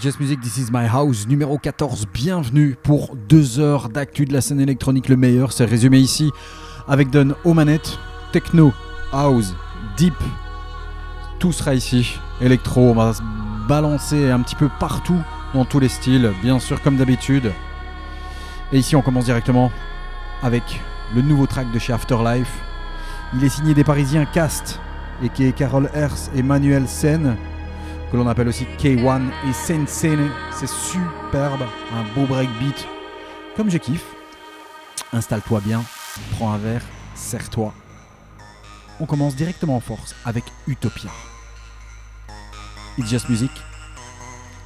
Just Music, This Is My House, numéro 14. Bienvenue pour deux heures d'actu de la scène électronique. Le meilleur, c'est résumé ici avec Don aux manettes, techno, house, deep. Tout sera ici. Électro, on va se balancer un petit peu partout dans tous les styles, bien sûr, comme d'habitude. Et ici, on commence directement avec le nouveau track de chez Afterlife. Il est signé des Parisiens Cast, et qui est Carole Hers et Manuel Sen que l'on appelle aussi K1 et Sensei. C'est superbe, un beau breakbeat, comme je kiffe. Installe-toi bien, prends un verre, serre-toi. On commence directement en force avec Utopia. It's Just Music.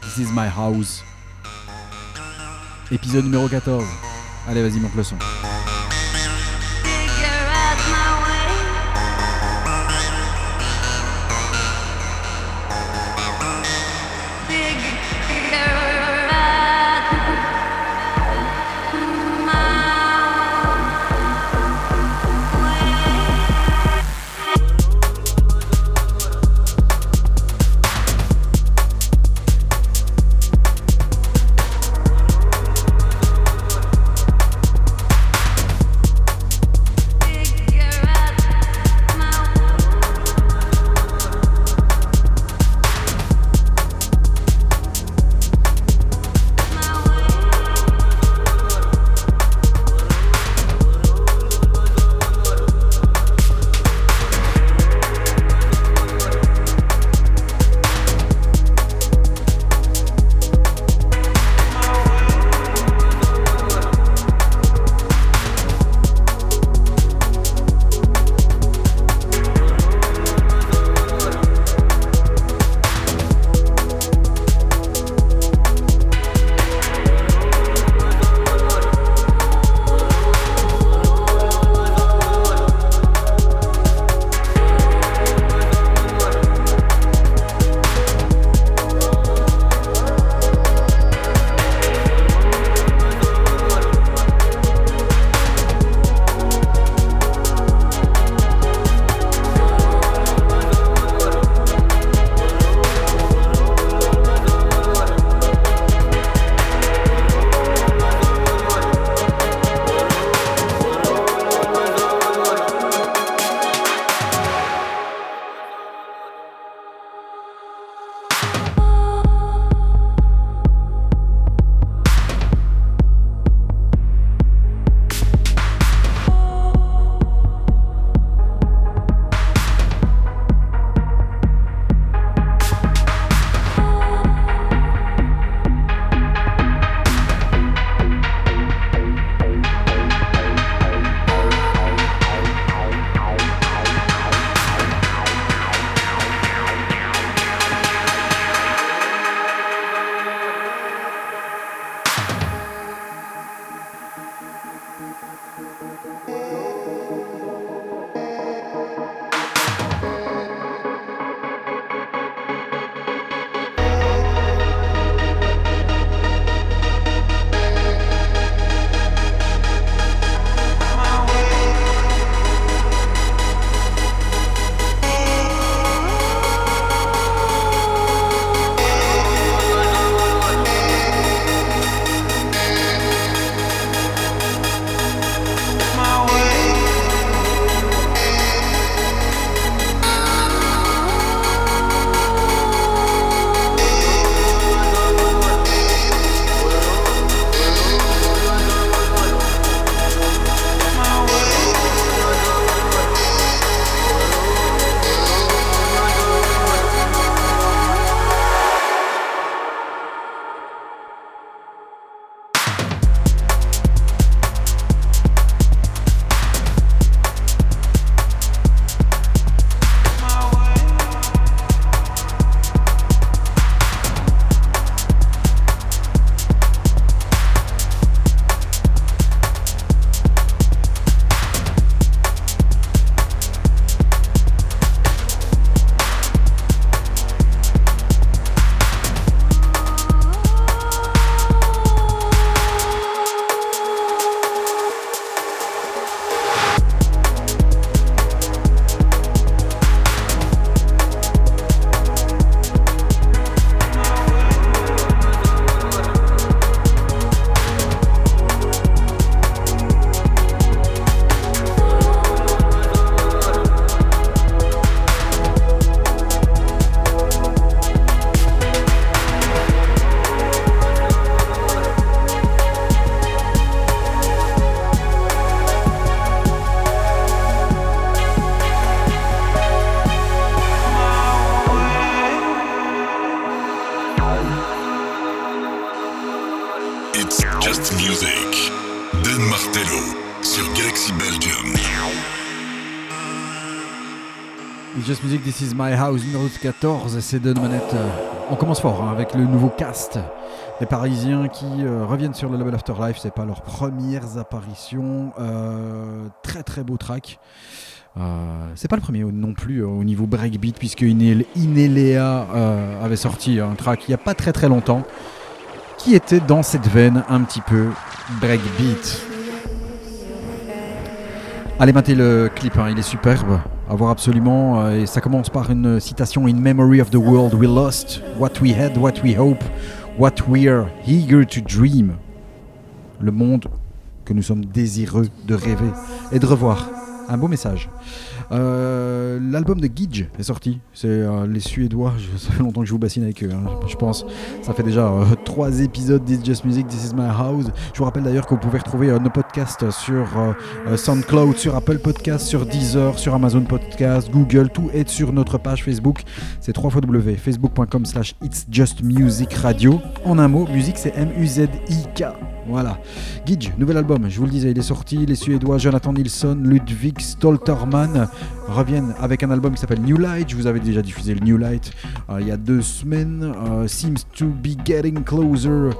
This is my house. Épisode numéro 14. Allez, vas-y, monte le son. This is My House, numéro 14, c'est deux manettes. On commence fort hein, avec le nouveau cast des Parisiens qui euh, reviennent sur le label Afterlife. C'est pas leurs premières apparitions. Euh, très très beau track. Euh, c'est pas le premier non plus au niveau breakbeat, puisque Inelea avait sorti un track il n'y a pas très très longtemps qui était dans cette veine un petit peu breakbeat. Allez, matez le clip, hein, il est superbe. À voir absolument. Euh, et ça commence par une citation In memory of the world we lost, what we had, what we hope, what we're eager to dream. Le monde que nous sommes désireux de rêver et de revoir. Un beau message. Euh, l'album de Gidge est sorti. C'est euh, les Suédois. ça fait longtemps que je vous bassine avec eux. Hein, je pense. Ça fait déjà euh, trois épisodes This Just Music, This Is My House. Je vous rappelle d'ailleurs que vous pouvez retrouver nos podcasts sur SoundCloud, sur Apple Podcasts, sur Deezer, sur Amazon Podcasts, Google. Tout est sur notre page Facebook. C'est www.facebook.com slash It's Just Music Radio. En un mot, musique c'est M-U-Z-I-K. Voilà. Gidge, nouvel album, je vous le disais, il est sorti. Les Suédois Jonathan Nilsson, Ludwig Stolterman reviennent avec un album qui s'appelle New Light. Je vous avais déjà diffusé le New Light euh, il y a deux semaines. Euh, seems to be getting closer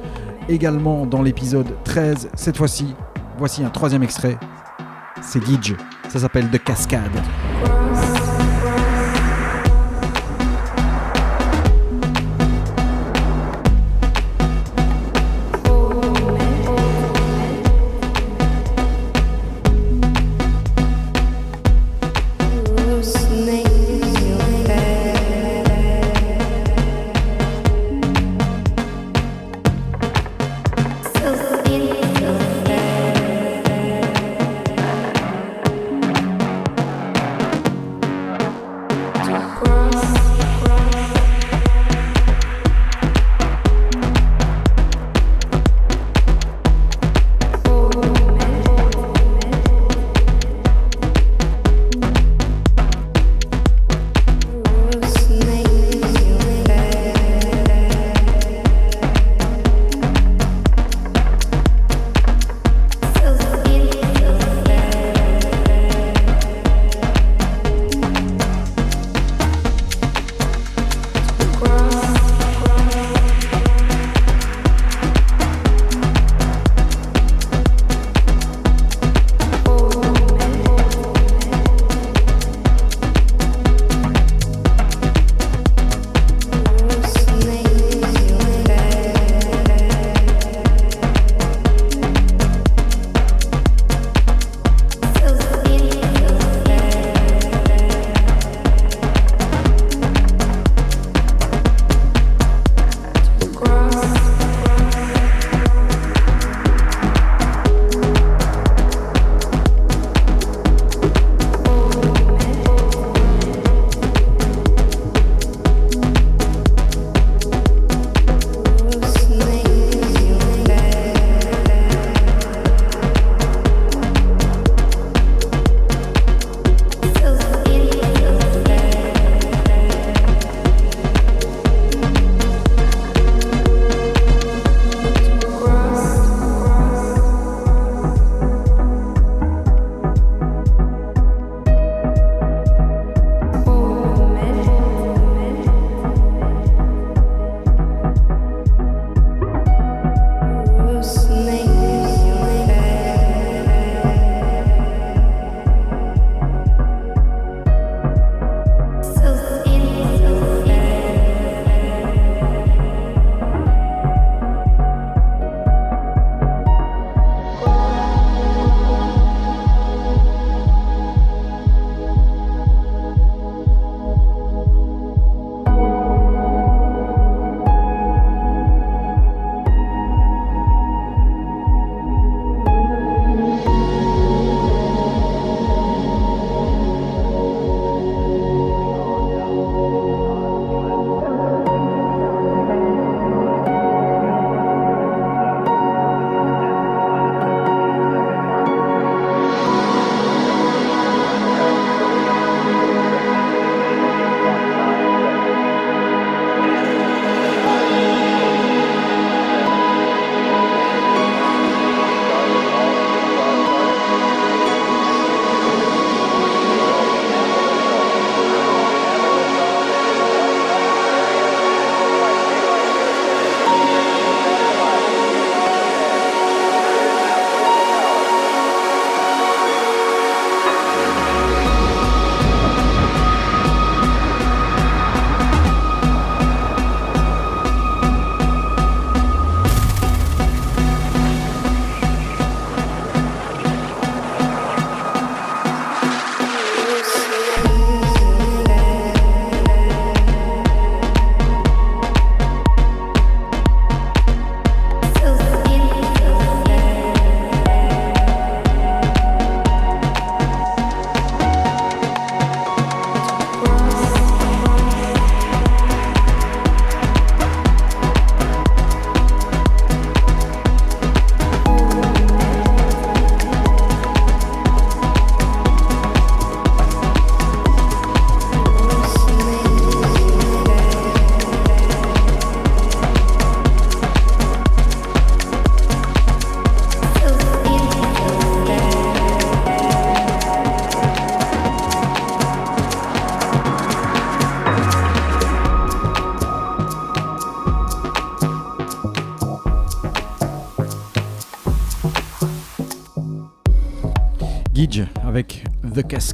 également dans l'épisode 13. Cette fois-ci, voici un troisième extrait. C'est Gidge. Ça s'appelle The Cascade.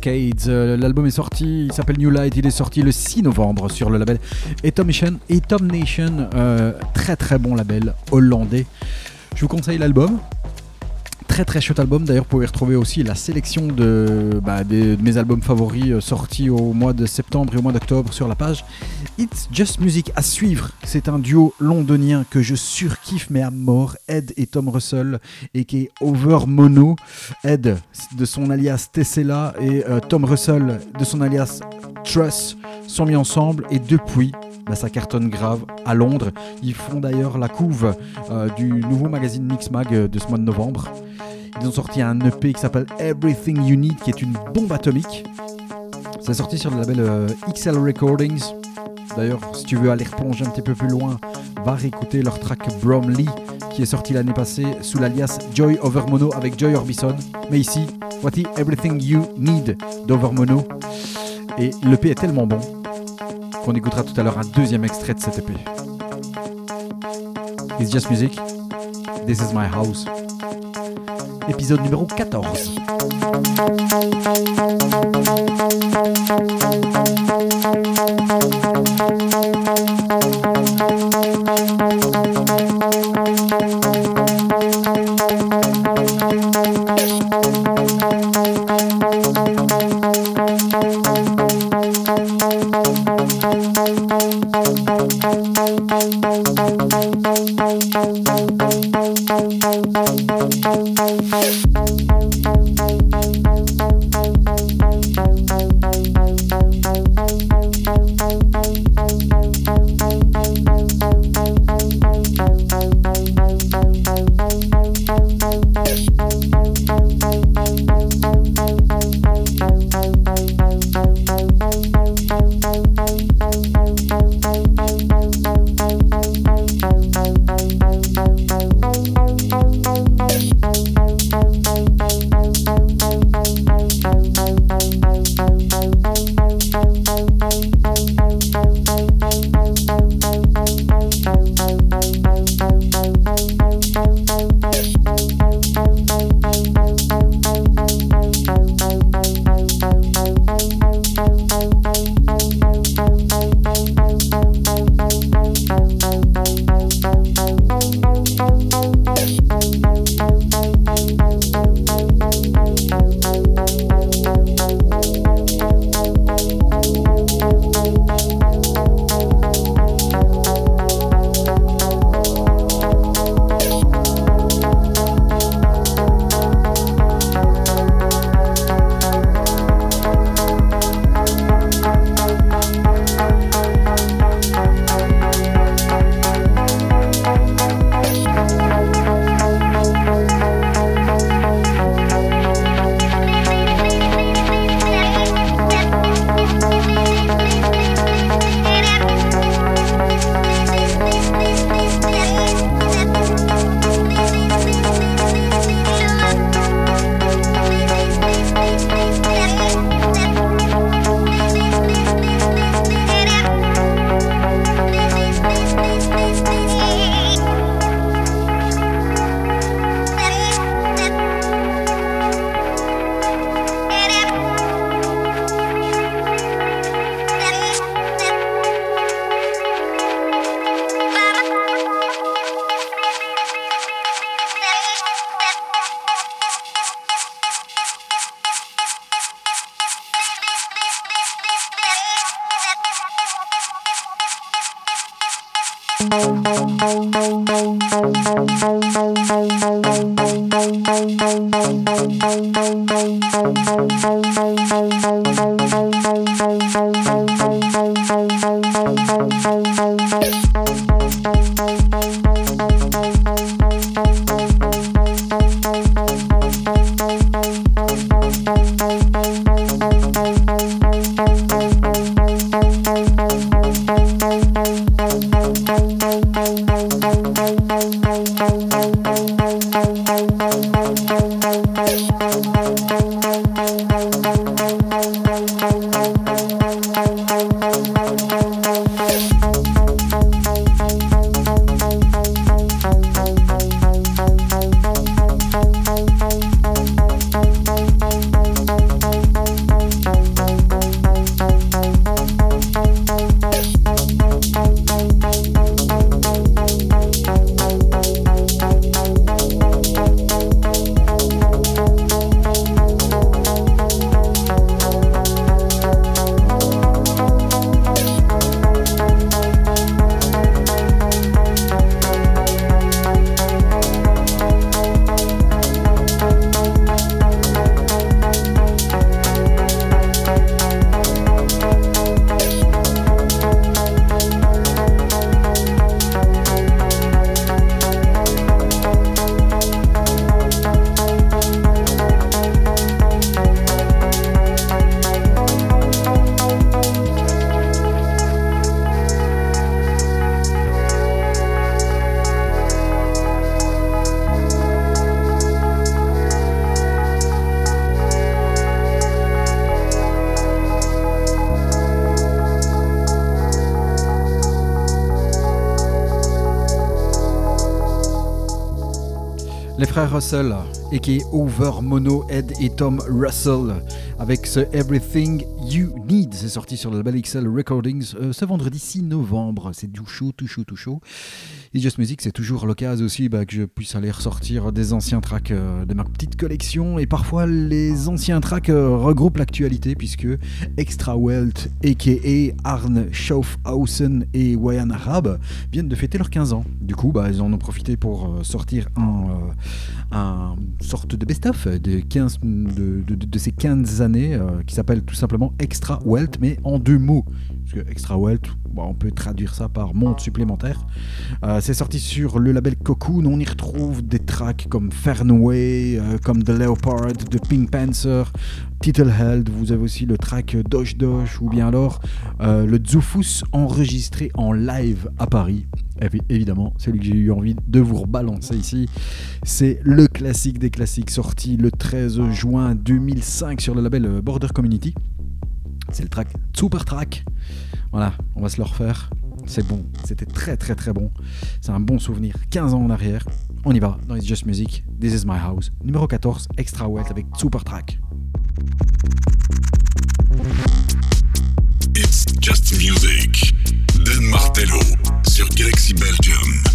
Euh, l'album est sorti, il s'appelle New Light, il est sorti le 6 novembre sur le label Atom Nation. Nation, euh, très très bon label hollandais. Je vous conseille l'album, très très chouette album. D'ailleurs, vous pouvez retrouver aussi la sélection de, bah, mes albums favoris euh, sortis au mois de septembre et au mois d'octobre sur la page. Just Music à suivre. C'est un duo londonien que je surkiffe, mais à mort. Ed et Tom Russell, et qui est Over Mono. Ed de son alias Tessella et euh, Tom Russell de son alias Truss sont mis ensemble et depuis bah, ça cartonne grave à Londres. Ils font d'ailleurs la couve euh, du nouveau magazine Mix Mag de ce mois de novembre. Ils ont sorti un EP qui s'appelle Everything You Need, qui est une bombe atomique. C'est sorti sur le label euh, XL Recordings. D'ailleurs, si tu veux aller replonger un petit peu plus loin, va réécouter leur track Bromley, qui est sorti l'année passée sous l'alias Joy Overmono avec Joy Orbison. Mais ici, voici Everything You Need d'Overmono. Et l'EP est tellement bon qu'on écoutera tout à l'heure un deuxième extrait de cet EP. It's just music. This is my house épisode numéro 14. Les frères Russell, et Over Mono, Ed et Tom Russell, avec ce Everything You Need. C'est sorti sur le label XL Recordings euh, ce vendredi 6 novembre. C'est tout chaud, tout chaud, tout chaud. Et Just Music, c'est toujours l'occasion aussi bah, que je puisse aller ressortir des anciens tracks euh, de ma petite collection. Et parfois, les anciens tracks euh, regroupent l'actualité, puisque Extra Wealth, a.k.a. Arne Schaufhausen et Wayan Arab, viennent de fêter leurs 15 ans. Du coup, bah, ils en ont profité pour sortir un un sorte de best-of de, 15, de, ces 15 années euh, qui s'appelle tout simplement Extra Wealth, mais en deux mots. Extra Wealth, on peut traduire ça par monde supplémentaire. Euh, c'est sorti sur le label Cocoon. On y retrouve des tracks comme Fernway, euh, comme The Leopard, The Pink Panther, Titelheld. Vous avez aussi le track Dosh Dosh ou bien alors le Zufus enregistré en live à Paris. Et puis, évidemment, celui que j'ai eu envie de vous rebalancer ici, c'est le classique des classiques sorti le 13 juin 2005 sur le label Border Community. C'est le track Super Track. Voilà, on va se le refaire. C'est bon, c'était très très très bon. C'est un bon souvenir. 15 ans en arrière. On y va dans It's Just Music. This is my house. Numéro 14, Extra Wet avec Super Track. It's Just Music. Dan Martello sur Galaxy Belgium.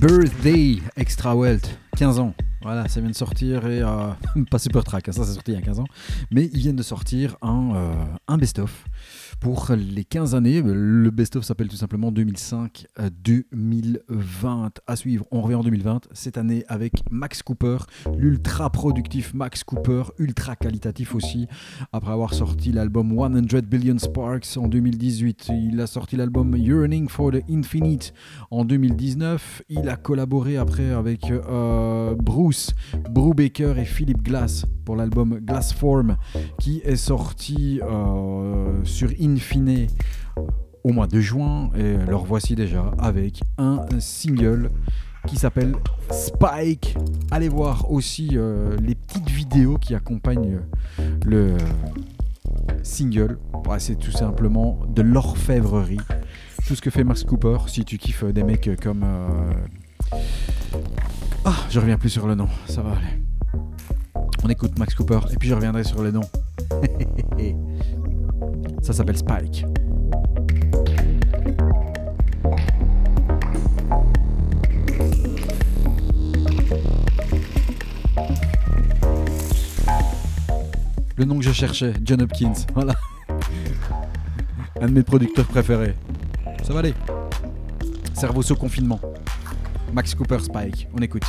Birthday Extra Wealth, 15 ans. Voilà, ça vient de sortir et euh, pas Super Track, hein, ça c'est sorti il y a 15 ans, mais ils viennent de sortir un, euh, un best-of pour les 15 années. Le best-of s'appelle tout simplement 2005-2020. À suivre, on revient en 2020, cette année avec Max Cooper, l'ultra productif Max Cooper, ultra qualitatif aussi. Après avoir sorti l'album 100 Billion Sparks en 2018, il a sorti l'album Yearning for the Infinite en 2019. Il a collaboré après avec euh, Bruce, Brubaker et Philip Glass pour l'album Glass Form qui est sorti euh, sur Infine au mois de juin et leur voici déjà avec un single qui s'appelle Spike. Allez voir aussi euh, les petites vidéos qui accompagnent le single. c'est tout simplement de l'orfèvrerie. Tout ce que fait Max Cooper, si tu kiffes des mecs comme... Euh, ah, je reviens plus sur le nom, ça va aller. On écoute Max Cooper et puis je reviendrai sur le nom. Ça s'appelle Spike. Le nom que je cherchais, John Hopkins, voilà. Un de mes producteurs préférés. Ça va aller. Cerveau sous confinement. Max Cooper Spike, on écoute.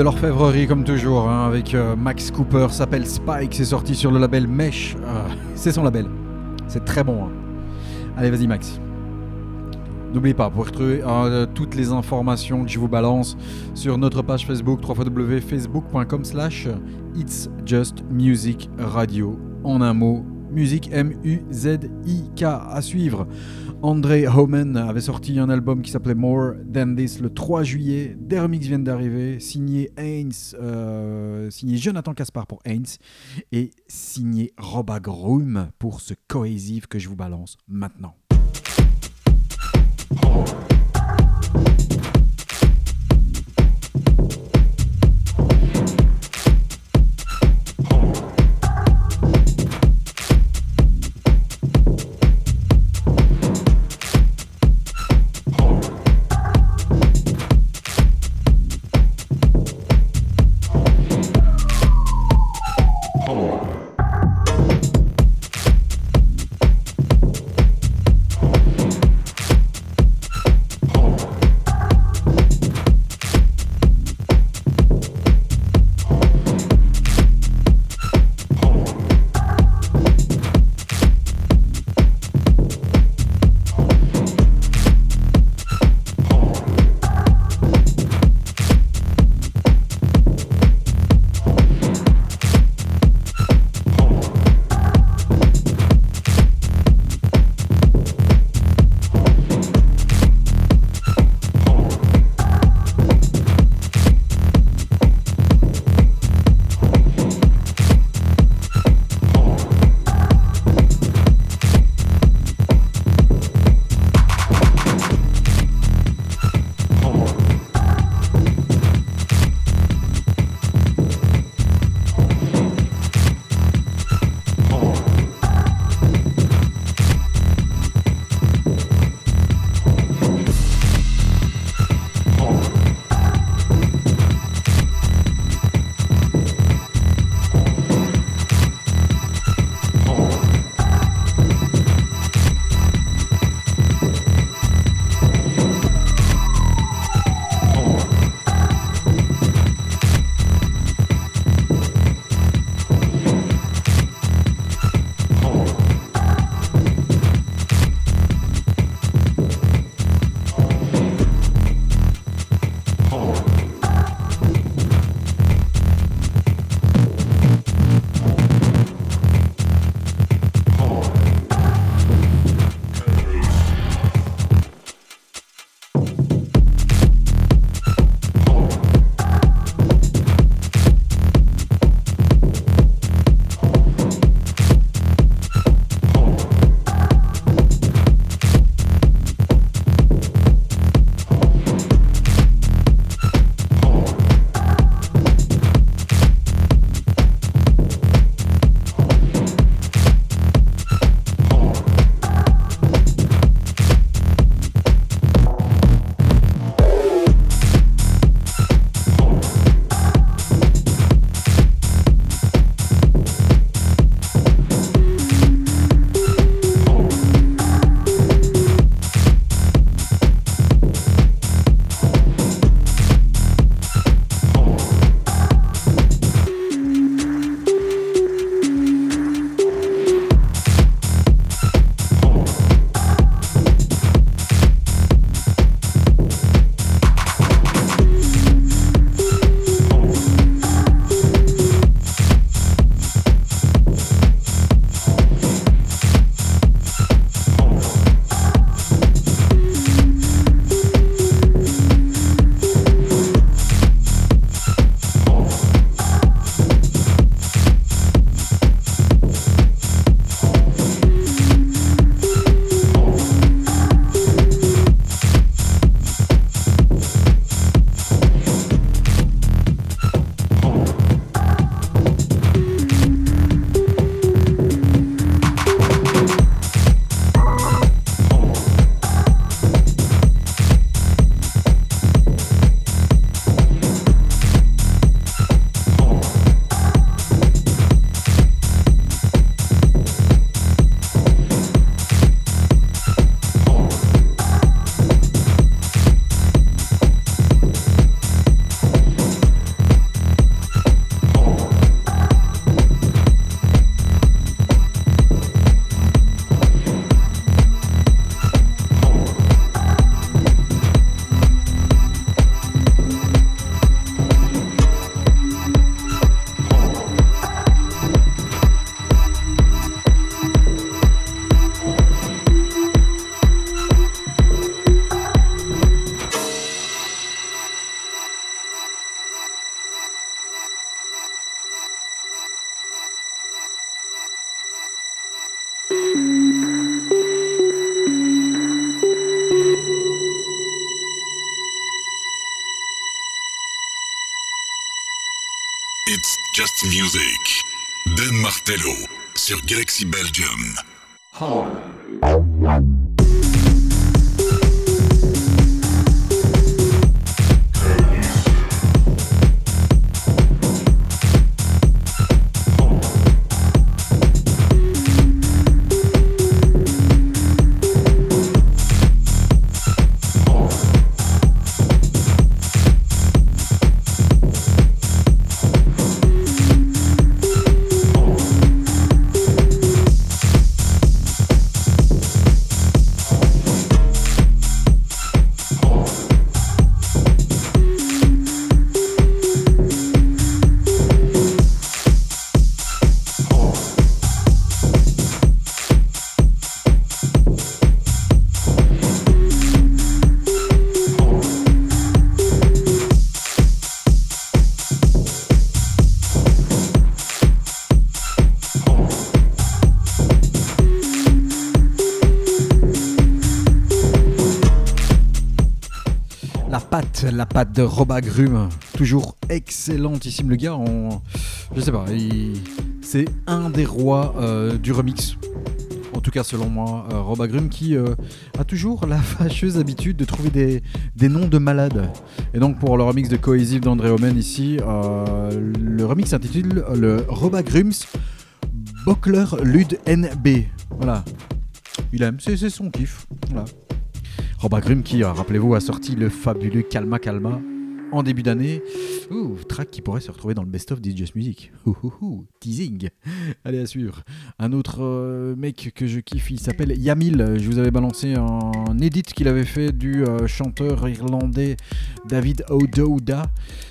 De l'orfèvrerie comme toujours, hein, avec euh, Max Cooper, s'appelle Spike, c'est sorti sur le label Mesh. Euh, c'est son label. C'est très bon. hein. Allez, vas-y Max. N'oubliez pas, vous retrouver euh, toutes les informations que je vous balance sur notre page Facebook, www.facebook.com slash It's Just Music Radio. En un mot, musique M-U-Z-I-K à suivre. André Homan avait sorti un album qui s'appelait More Than This le 3 juillet. Des remixes viennent d'arriver, signé euh, signé Jonathan Caspar pour Haynes et signé Roba Groom pour ce cohesive que je vous balance maintenant. Martello sur Galaxy Belgium. La patte de Robagrum, toujours excellentissime le gars. Je sais pas, c'est un des rois euh, du remix. En tout cas, selon moi, euh, Robagrum qui euh, a toujours la fâcheuse habitude de trouver des, noms de malades. Et donc, pour le remix de Cohesive d'André Omen ici, le remix s'intitule le Robagrums Bockler Lud NB. Voilà. Il aime, c'est son kiff. Voilà. Robagrum qui, euh, rappelez-vous, a sorti le fabuleux Calma Calma en début d'année. Ouh, track qui pourrait se retrouver dans le best-of des Just Music. Ouh, teasing. Allez, à suivre. Un autre euh, mec que je kiffe, il s'appelle Yamil. Je vous avais balancé un edit qu'il avait fait du euh, chanteur irlandais David O'Dowda.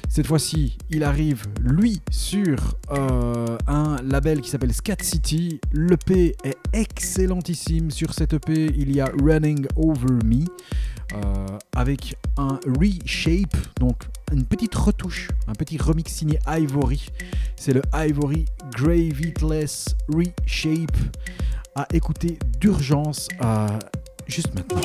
Cette fois-ci, il arrive, lui, sur euh, un label qui s'appelle Scat City. L'EP est excellentissime. Sur cette EP, il y a Running Over Me. Euh, avec un reshape, donc une petite retouche, un petit remix signé Ivory. C'est le Ivory Gravitless Reshape à écouter d'urgence euh, juste maintenant.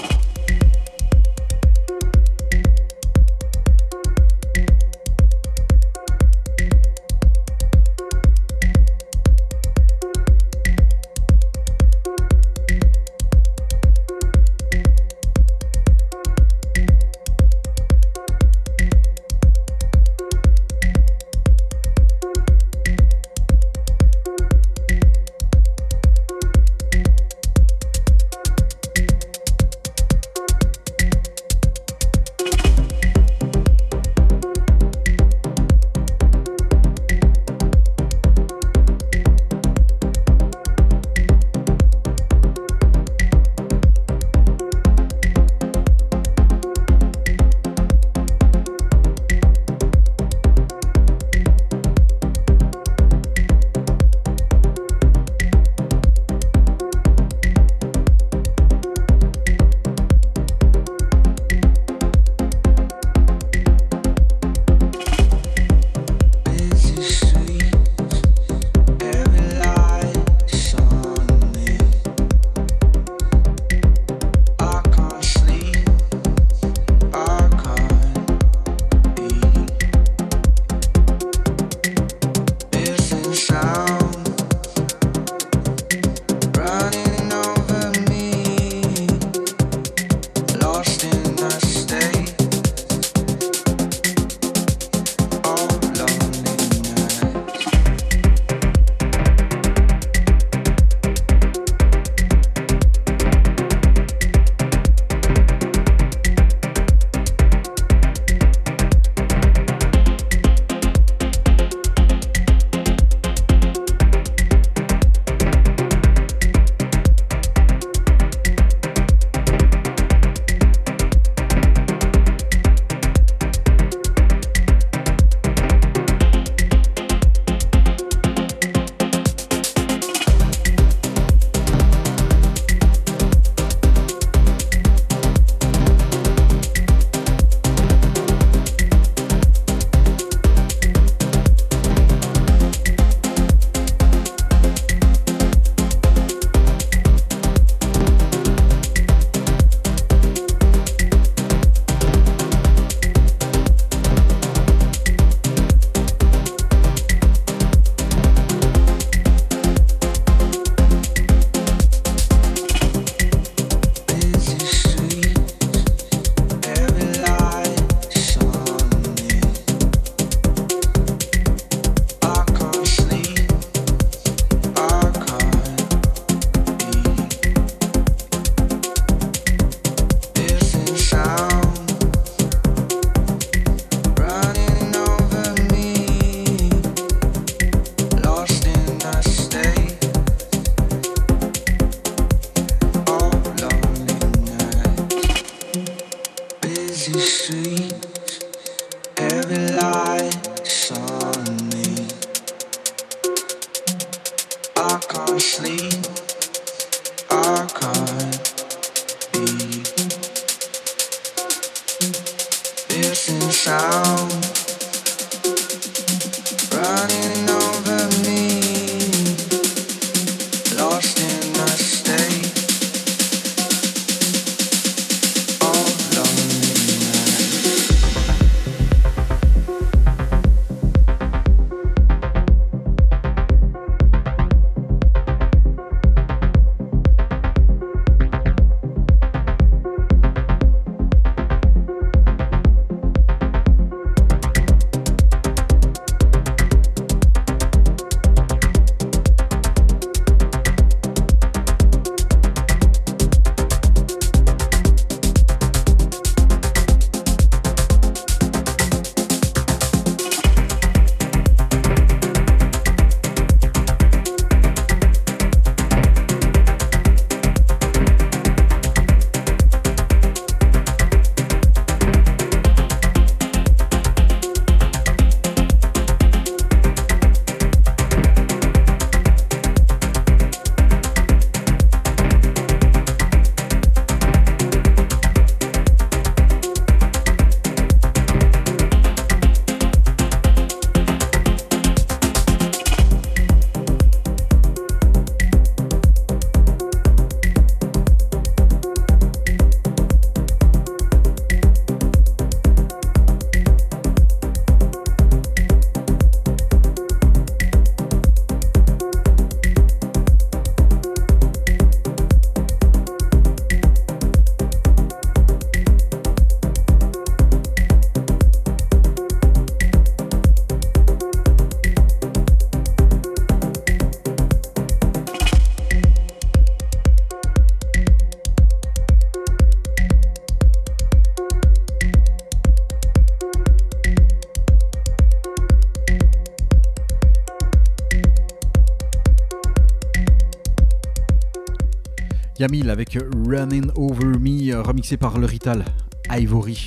Avec Running Over Me, remixé par le Rital Ivory.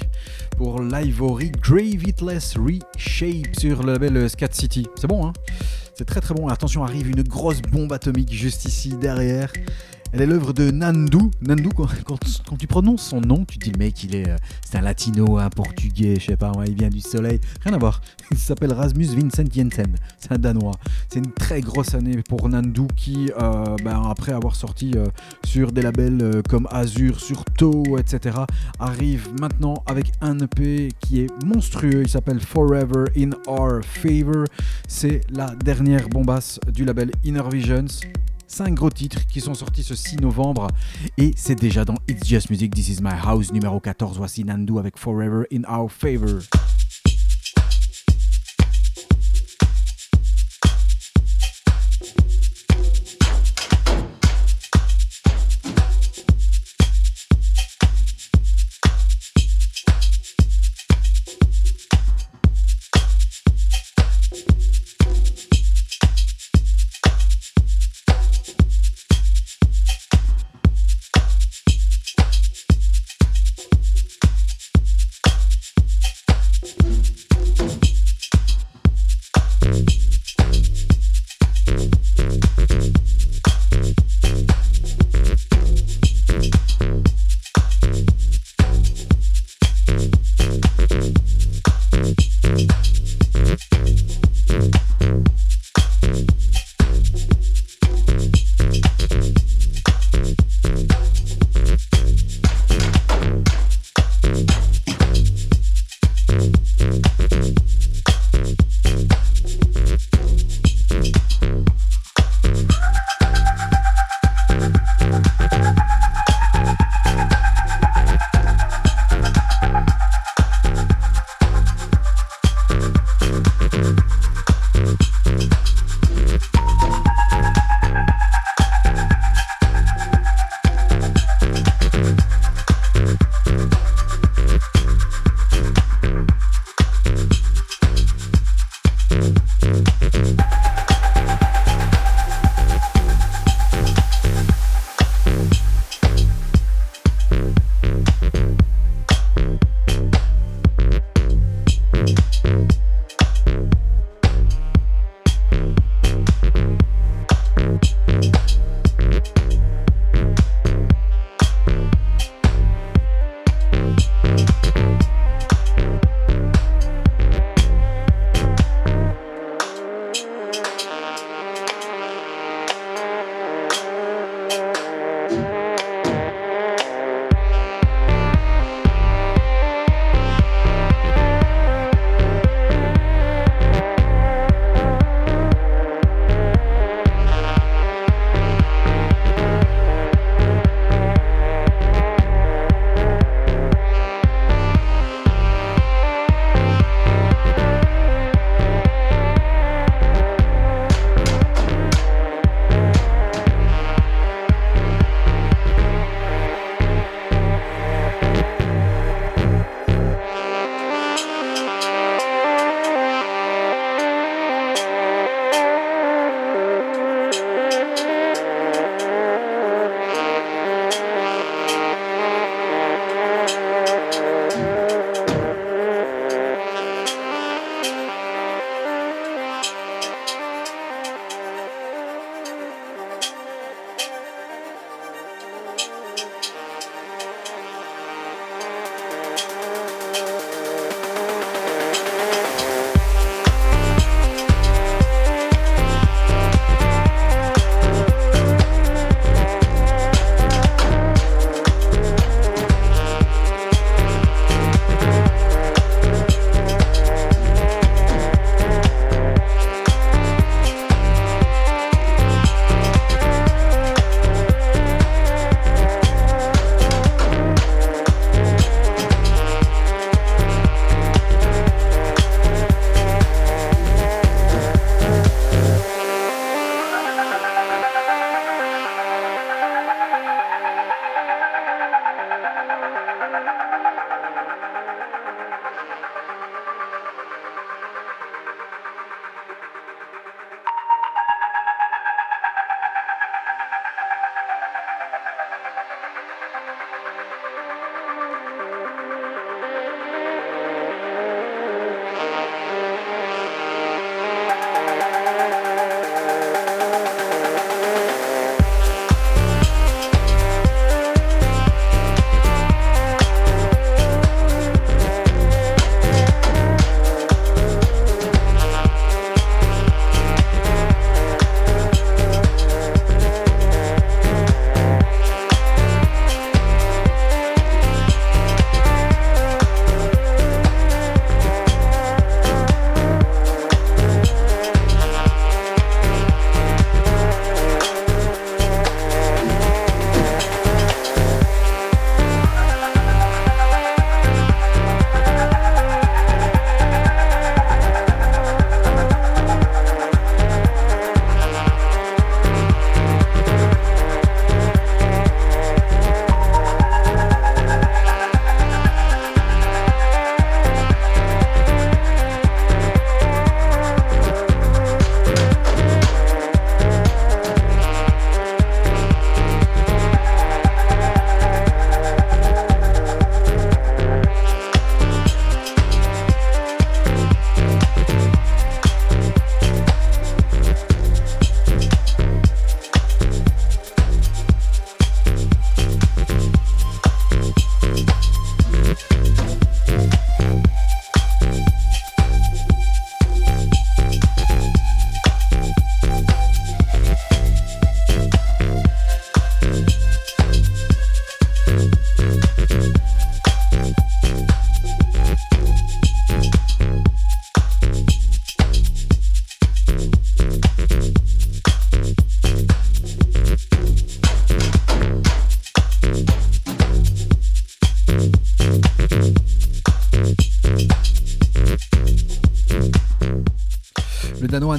Pour l'Ivory Gravitless Reshape sur le label Scat City. C'est bon, hein? C'est très très bon. Attention, arrive une grosse bombe atomique juste ici derrière. Elle est l'œuvre de Nandu. Nandu, quand, tu prononces son nom, tu dis mec, il est, euh, c'est un latino, un portugais, je sais pas, il vient du soleil. Rien à voir. Il s'appelle Rasmus Vincent Jensen. C'est un danois. C'est une très grosse année pour Nandu qui, euh, ben, après avoir sorti euh, des labels comme Azure, sur Toe, etc., arrive maintenant avec un EP qui est monstrueux. Il s'appelle Forever in Our Favor. C'est la dernière bombasse du label Inner Visions. 5 gros titres qui sont sortis ce 6 novembre et c'est déjà dans It's Just Music, This Is My House numéro 14. Voici Nandu avec Forever in Our Favor.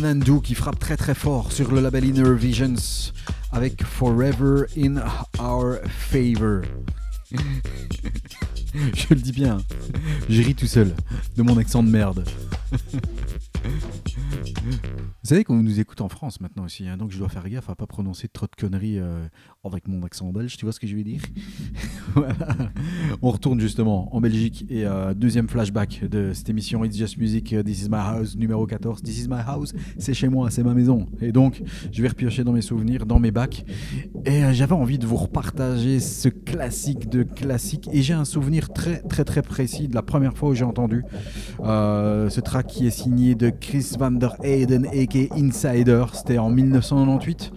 Danois Nandu qui frappe très très fort sur le label Inner Visions avec Forever in Our Favor. Je le dis bien, j'ai ri tout seul de mon accent de merde. Vous savez qu'on nous écoute en France maintenant aussi, hein, donc je dois faire gaffe à pas prononcer trop de conneries euh, avec mon accent belge, tu vois ce que je veux dire? On retourne justement en Belgique et euh, deuxième flashback de cette émission It's Just Music, euh, This Is My House numéro 14. This Is My House, c'est chez moi, c'est ma maison. Et donc, je vais repiocher dans mes souvenirs, dans mes bacs. Et euh, j'avais envie de vous repartager ce classique de classique. Et j'ai un souvenir très très très précis de la première fois où j'ai entendu ce track qui est signé de Chris Van der Eyden aka Insider. C'était en 1998.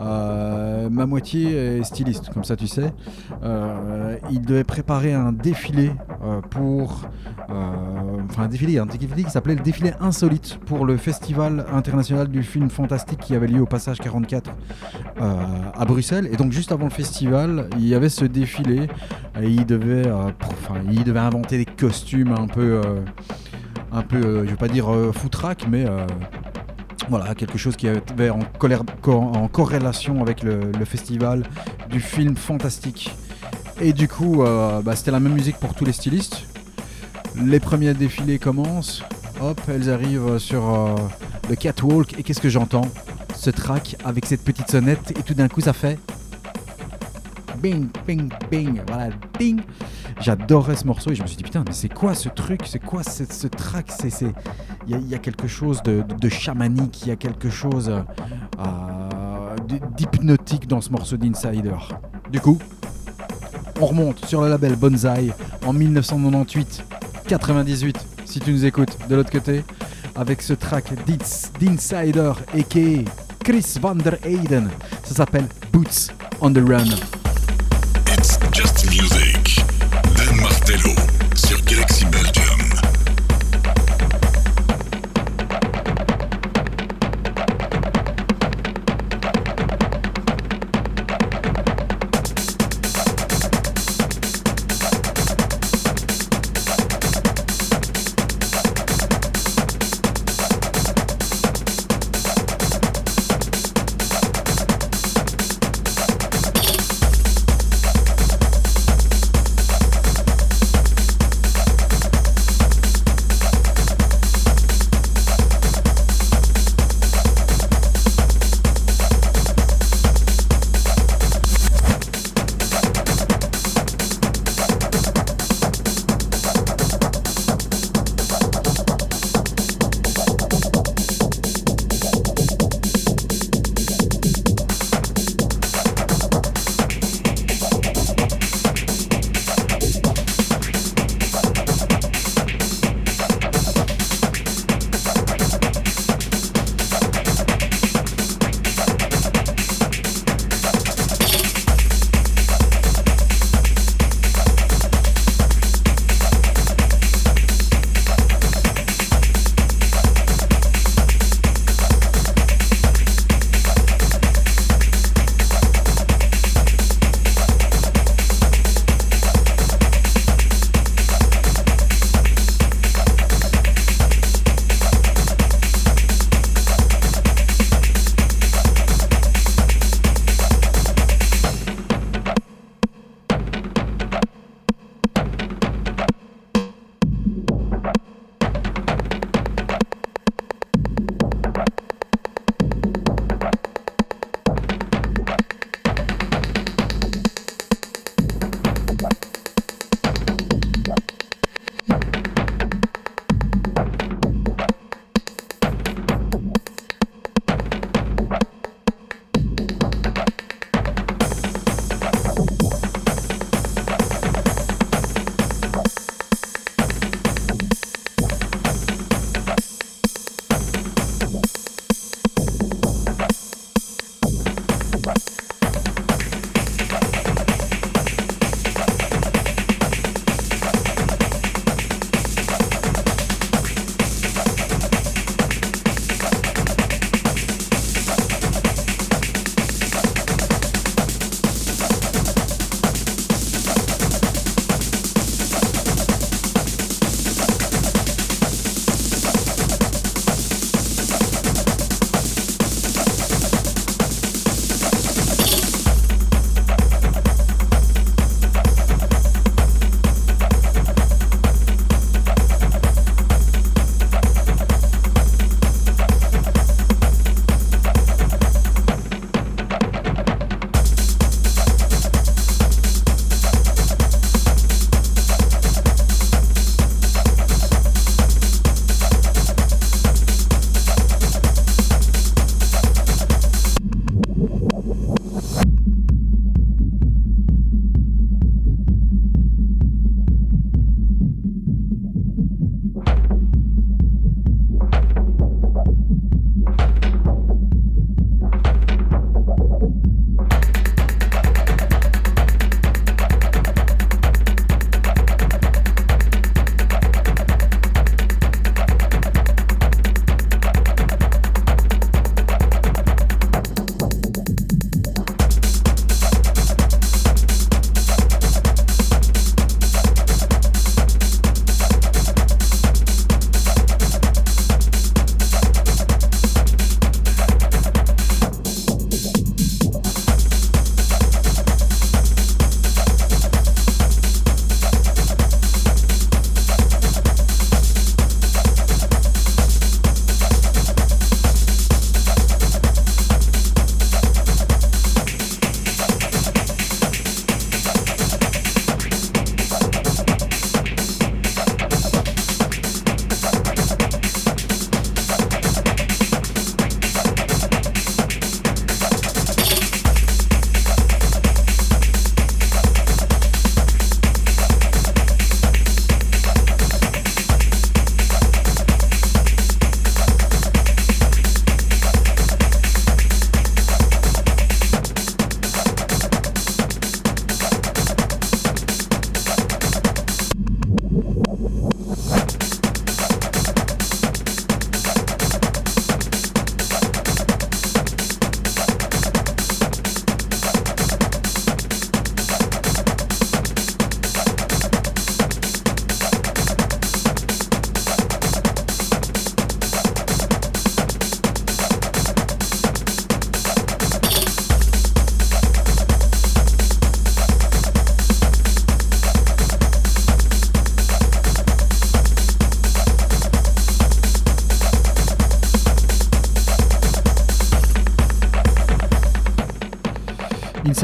Euh, ma moitié est styliste, comme ça tu sais. Euh, il devait préparer un défilé euh, pour. euh, enfin, un défilé, un défilé qui s'appelait le défilé insolite pour le Festival international du film fantastique qui avait lieu au Passage 44 euh, à Bruxelles. Et donc, juste avant le festival, il y avait ce défilé et il devait, euh, enfin, il devait inventer des costumes un peu. euh, un peu, euh, je vais pas dire euh, foutraque, mais euh, voilà, quelque chose qui avait en, corrélation avec le, festival du film fantastique. Et du coup, euh, bah, c'était la même musique pour tous les stylistes. Les premiers défilés commencent, hop, elles arrivent sur euh, le catwalk, et qu'est-ce que j'entends? Ce track avec cette petite sonnette, et tout d'un coup ça fait... Bing, bing, bing, voilà, ding J'adorais ce morceau et je me suis dit putain mais c'est quoi ce truc, c'est quoi ce, ce track? C'est, il y, a- quelque chose de, chamanique, il y a quelque chose euh, d- d'hypnotique dans ce morceau d'Insider. Du coup, on remonte sur le label Bonzai en 1998, 98 si tu nous écoutes de l'autre côté, avec ce track d'Ins- d'Insider aka Chris Van der Eyden. Ça s'appelle Boots on the Run.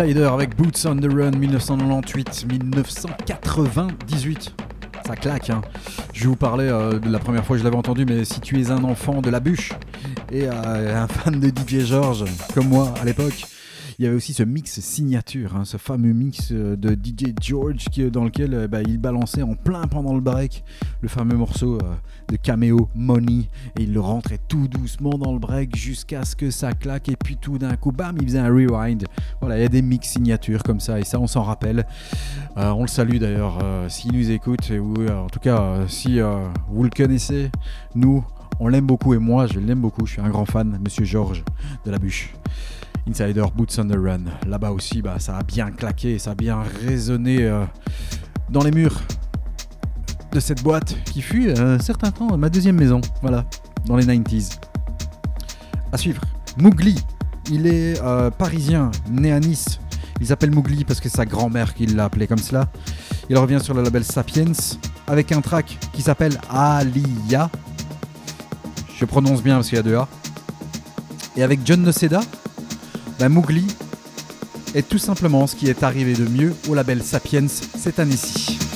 Avec Boots on the Run 1998-1998. Ça claque, hein. Je vous parlais euh, de la première fois que je l'avais entendu, mais si tu es un enfant de la bûche et euh, un fan de DJ George, comme moi à l'époque, il y avait aussi ce mix signature, hein, ce fameux mix euh, de DJ George dans lequel bah, il balançait en plein pendant le break le fameux morceau de Cameo Money et il le rentrait tout doucement dans le break jusqu'à ce que ça claque et puis tout d'un coup, bam, il faisait un rewind. Il y a des mix signatures comme ça et ça on s'en rappelle. on le salue d'ailleurs s'il nous écoute ou en tout cas si vous le connaissez, nous on l'aime beaucoup et moi je l'aime beaucoup, je suis un grand fan, Monsieur Georges de la bûche. Insider Boots on the Run. Là-bas aussi, bah, ça a bien claqué, ça a bien résonné euh, dans les murs de cette boîte qui fut euh, un certain temps ma deuxième maison, voilà, dans les 90s. À suivre, Mougli. Il est euh, parisien, né à Nice. Il s'appelle Mougli parce que sa grand-mère qui l'a appelé comme cela. Il revient sur le label Sapiens avec un track qui s'appelle Alia. Je prononce bien parce qu'il y a deux A. Et avec John Noceda, la Mougli est tout simplement ce qui est arrivé de mieux au label Sapiens cette année-ci.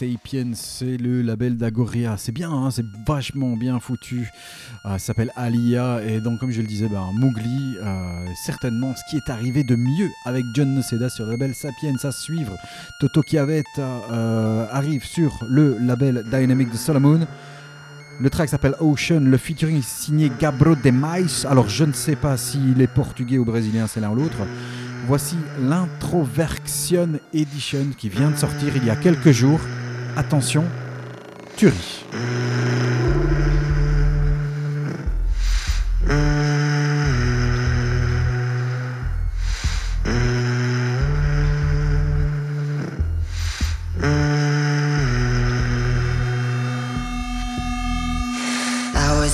Sapiens, c'est le label d'Agoria. C'est bien, hein, c'est vachement bien foutu. Euh, ça s'appelle Alia et donc comme je le disais, ben, Mowgli, euh, certainement ce qui est arrivé de mieux avec John Noceda sur le label Sapiens à suivre. Toto Chiavetta euh, arrive sur le label Dynamic de Solomon. Le track s'appelle Ocean, le featuring est signé Gabro de Alors je ne sais pas s'il est portugais ou brésilien, c'est l'un ou l'autre. Voici l'Introversion Edition qui vient de sortir il y a quelques jours. Attention, tuerie.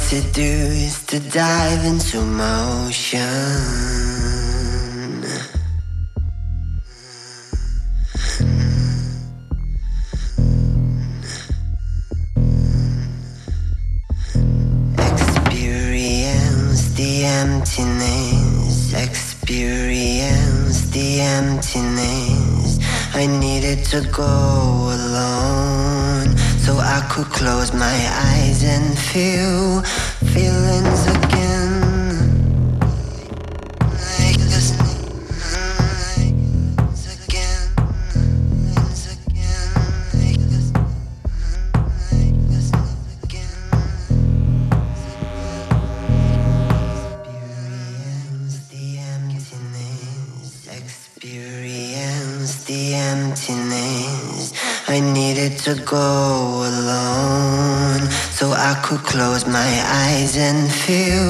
seduced to dive into motion. To go alone so I could close my eyes and feel close my eyes and feel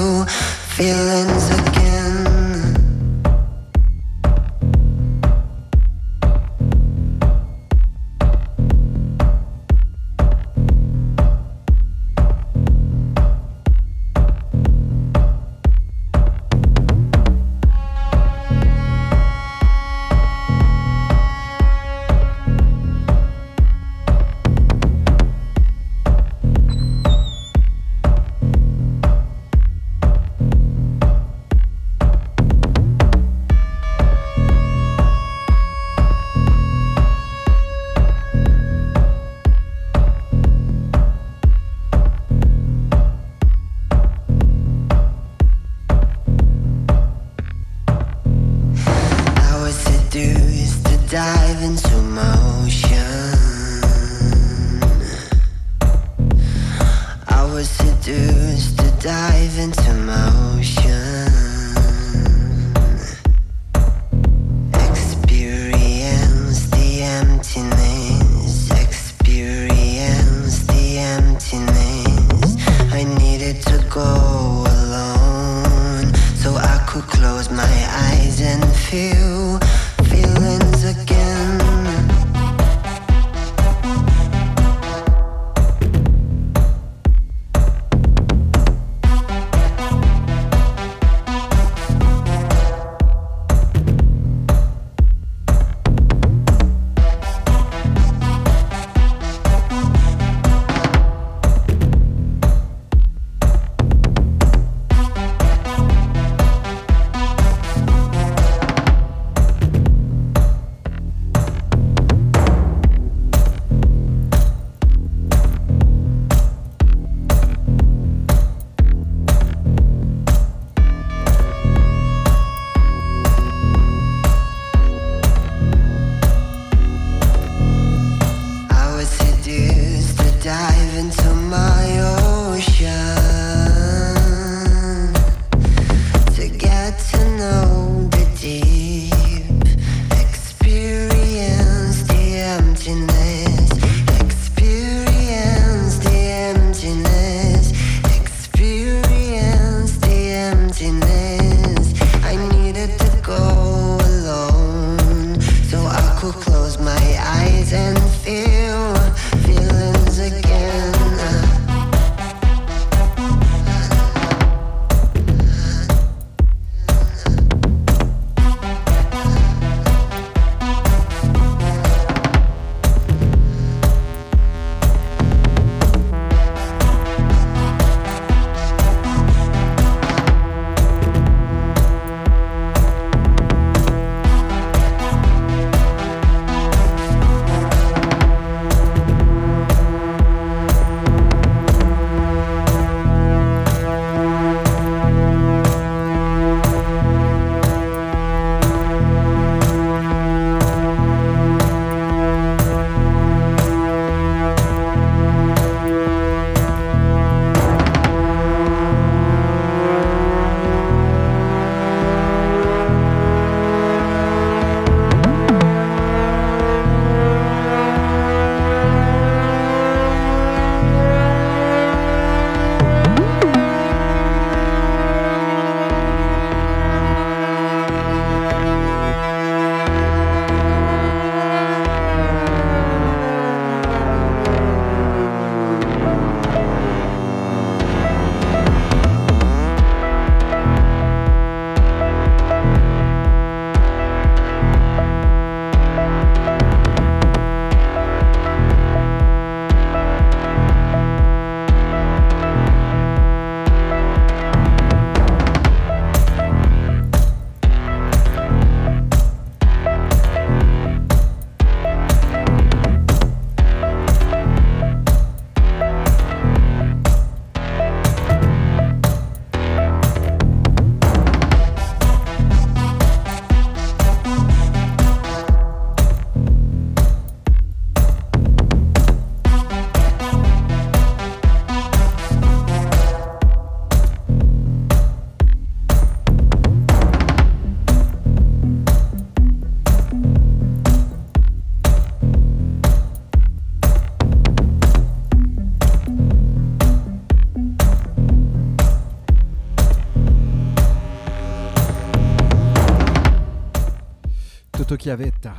Chiavetta.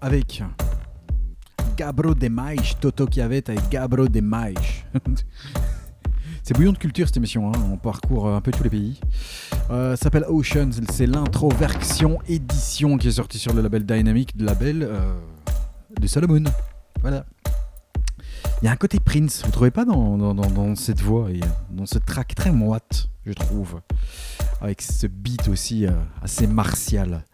Avec Gabro de Maïch, Toto Chiavetta et Gabro de Maïch. C'est bouillon de culture cette émission, hein. on parcourt un peu tous les pays. Euh, s'appelle Oceans, c'est l'introversion édition qui est sortie sur le label Dynamic, le label euh, de Solomon. Voilà. Il y a un côté Prince, vous trouvez pas dans, cette voix dans ce track très moite, je trouve, avec ce beat aussi euh, assez martial.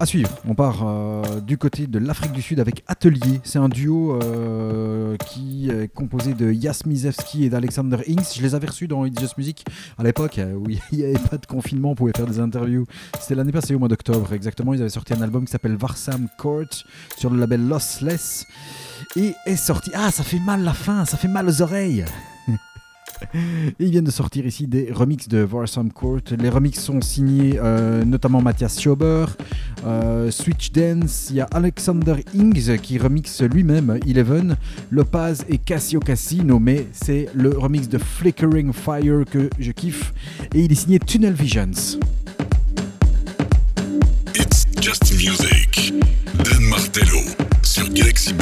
À suivre, on part euh, du côté de l'Afrique du Sud avec Atelier. C'est un duo euh, qui est composé de Jasmizewski et d'Alexander Inks. Je les avais reçus dans It's Just Music à l'époque euh, où il n'y avait pas de confinement, on pouvait faire des interviews. C'était l'année passée au mois d'octobre exactement. Ils avaient sorti un album qui s'appelle Varsam Court sur le label Lossless et est sorti. Ah, ça fait mal la fin, ça fait mal aux oreilles. Ils viennent de sortir ici des remixes de Varsam Court. Les remixes sont signés euh, notamment Mathias Schober, euh, Switch Dance, il y a Alexander Ings qui remixe lui-même Eleven, Lopaz et Cassio Cassino, mais c'est le remix de Flickering Fire que je kiffe. Et il est signé Tunnel Visions. It's Just Music. Dan Martello sur Galaxy.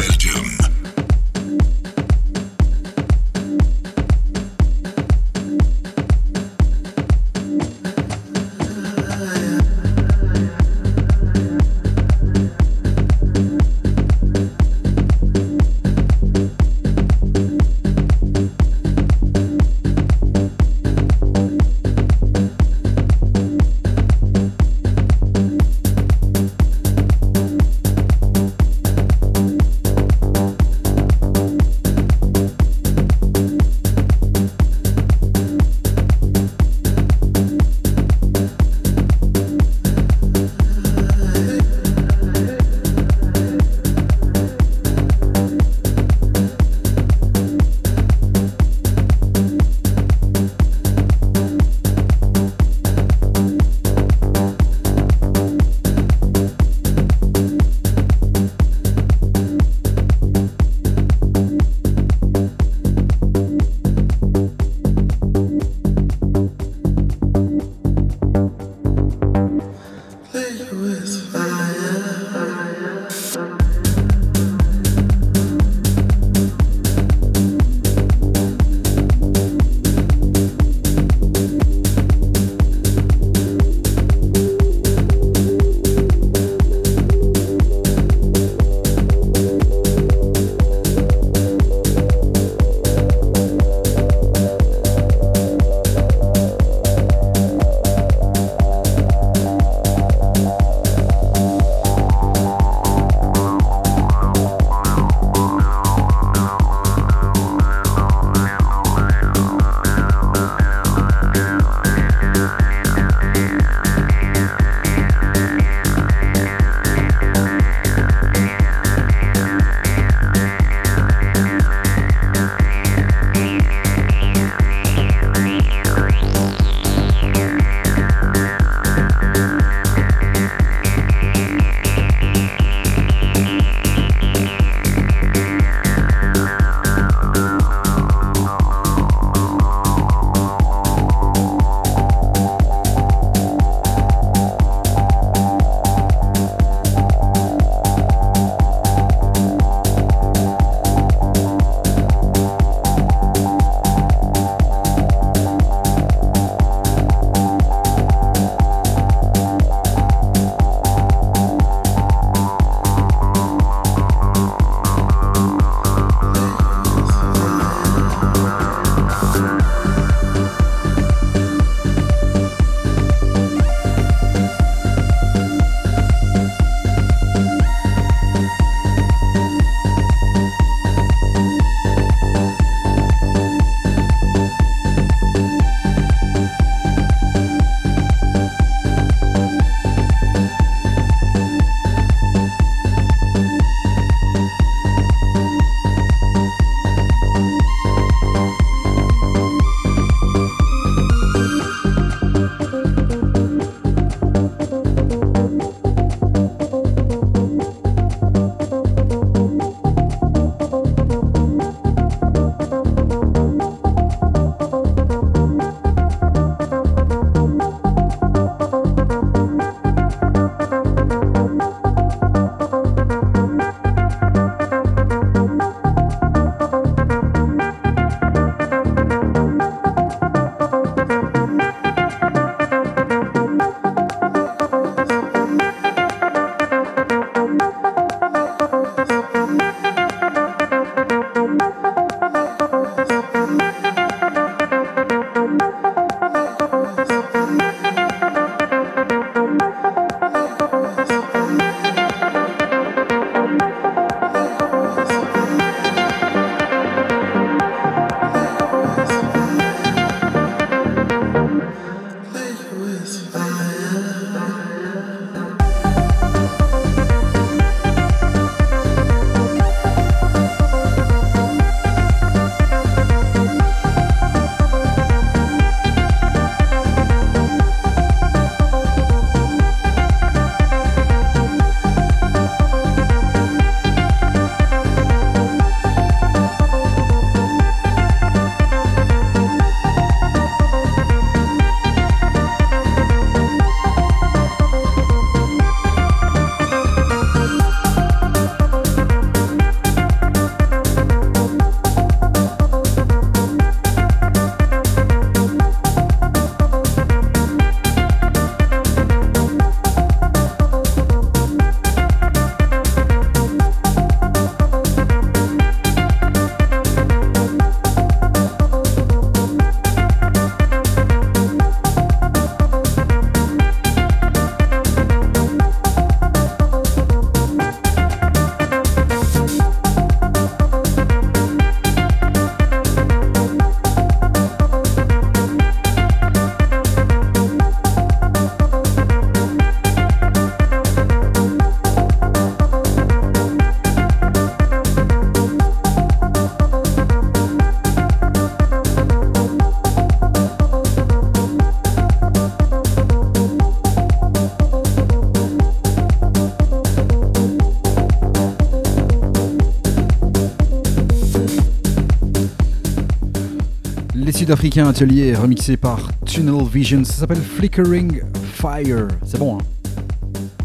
Sud-africain Atelier remixé par Tunnel Vision. Ça s'appelle Flickering Fire. C'est bon, hein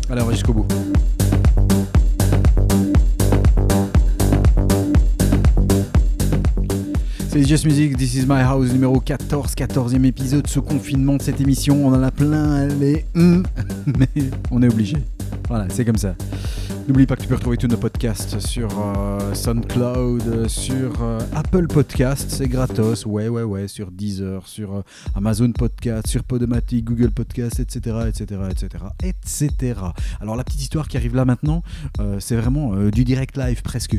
Allez, on va jusqu'au bout. C'est Just Music, This is my house numéro 14, 14e épisode, ce confinement de cette émission. On en a plein les hum, mais on est obligé. Voilà, c'est comme ça. N'oublie pas que tu peux retrouver tous nos podcasts sur euh, SoundCloud, sur euh, Apple Podcasts, c'est gratos, ouais, ouais, ouais, sur Deezer, sur euh, Amazon Podcast, sur Podomatic, Google Podcast, etc., etc., etc., etc. Alors la petite histoire qui arrive là maintenant, c'est vraiment du direct live presque.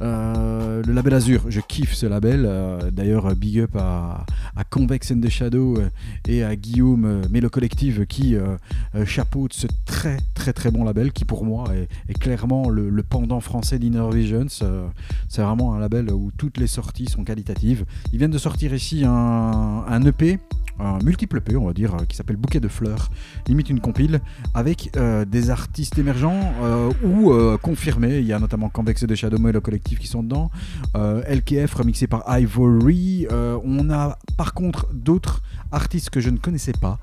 le label Azure, je kiffe ce label. D'ailleurs, big up à, Convex and the Shadow et à Guillaume Mélo Collective qui chapeaute ce très très très bon label qui pour moi est clairement le, pendant français d'Inner Visions. c'est vraiment un label où toutes les sorties sont qualitatives. Ils viennent de sortir ici un, EP un multiple EP, on va dire, qui s'appelle Bouquet de fleurs, limite une compile, avec euh, des artistes émergents euh, ou euh, confirmés. Il y a notamment Convex de Shadow et le collectif qui sont dedans. LKF remixé par Ivory. on a par contre d'autres artistes que je ne connaissais pas.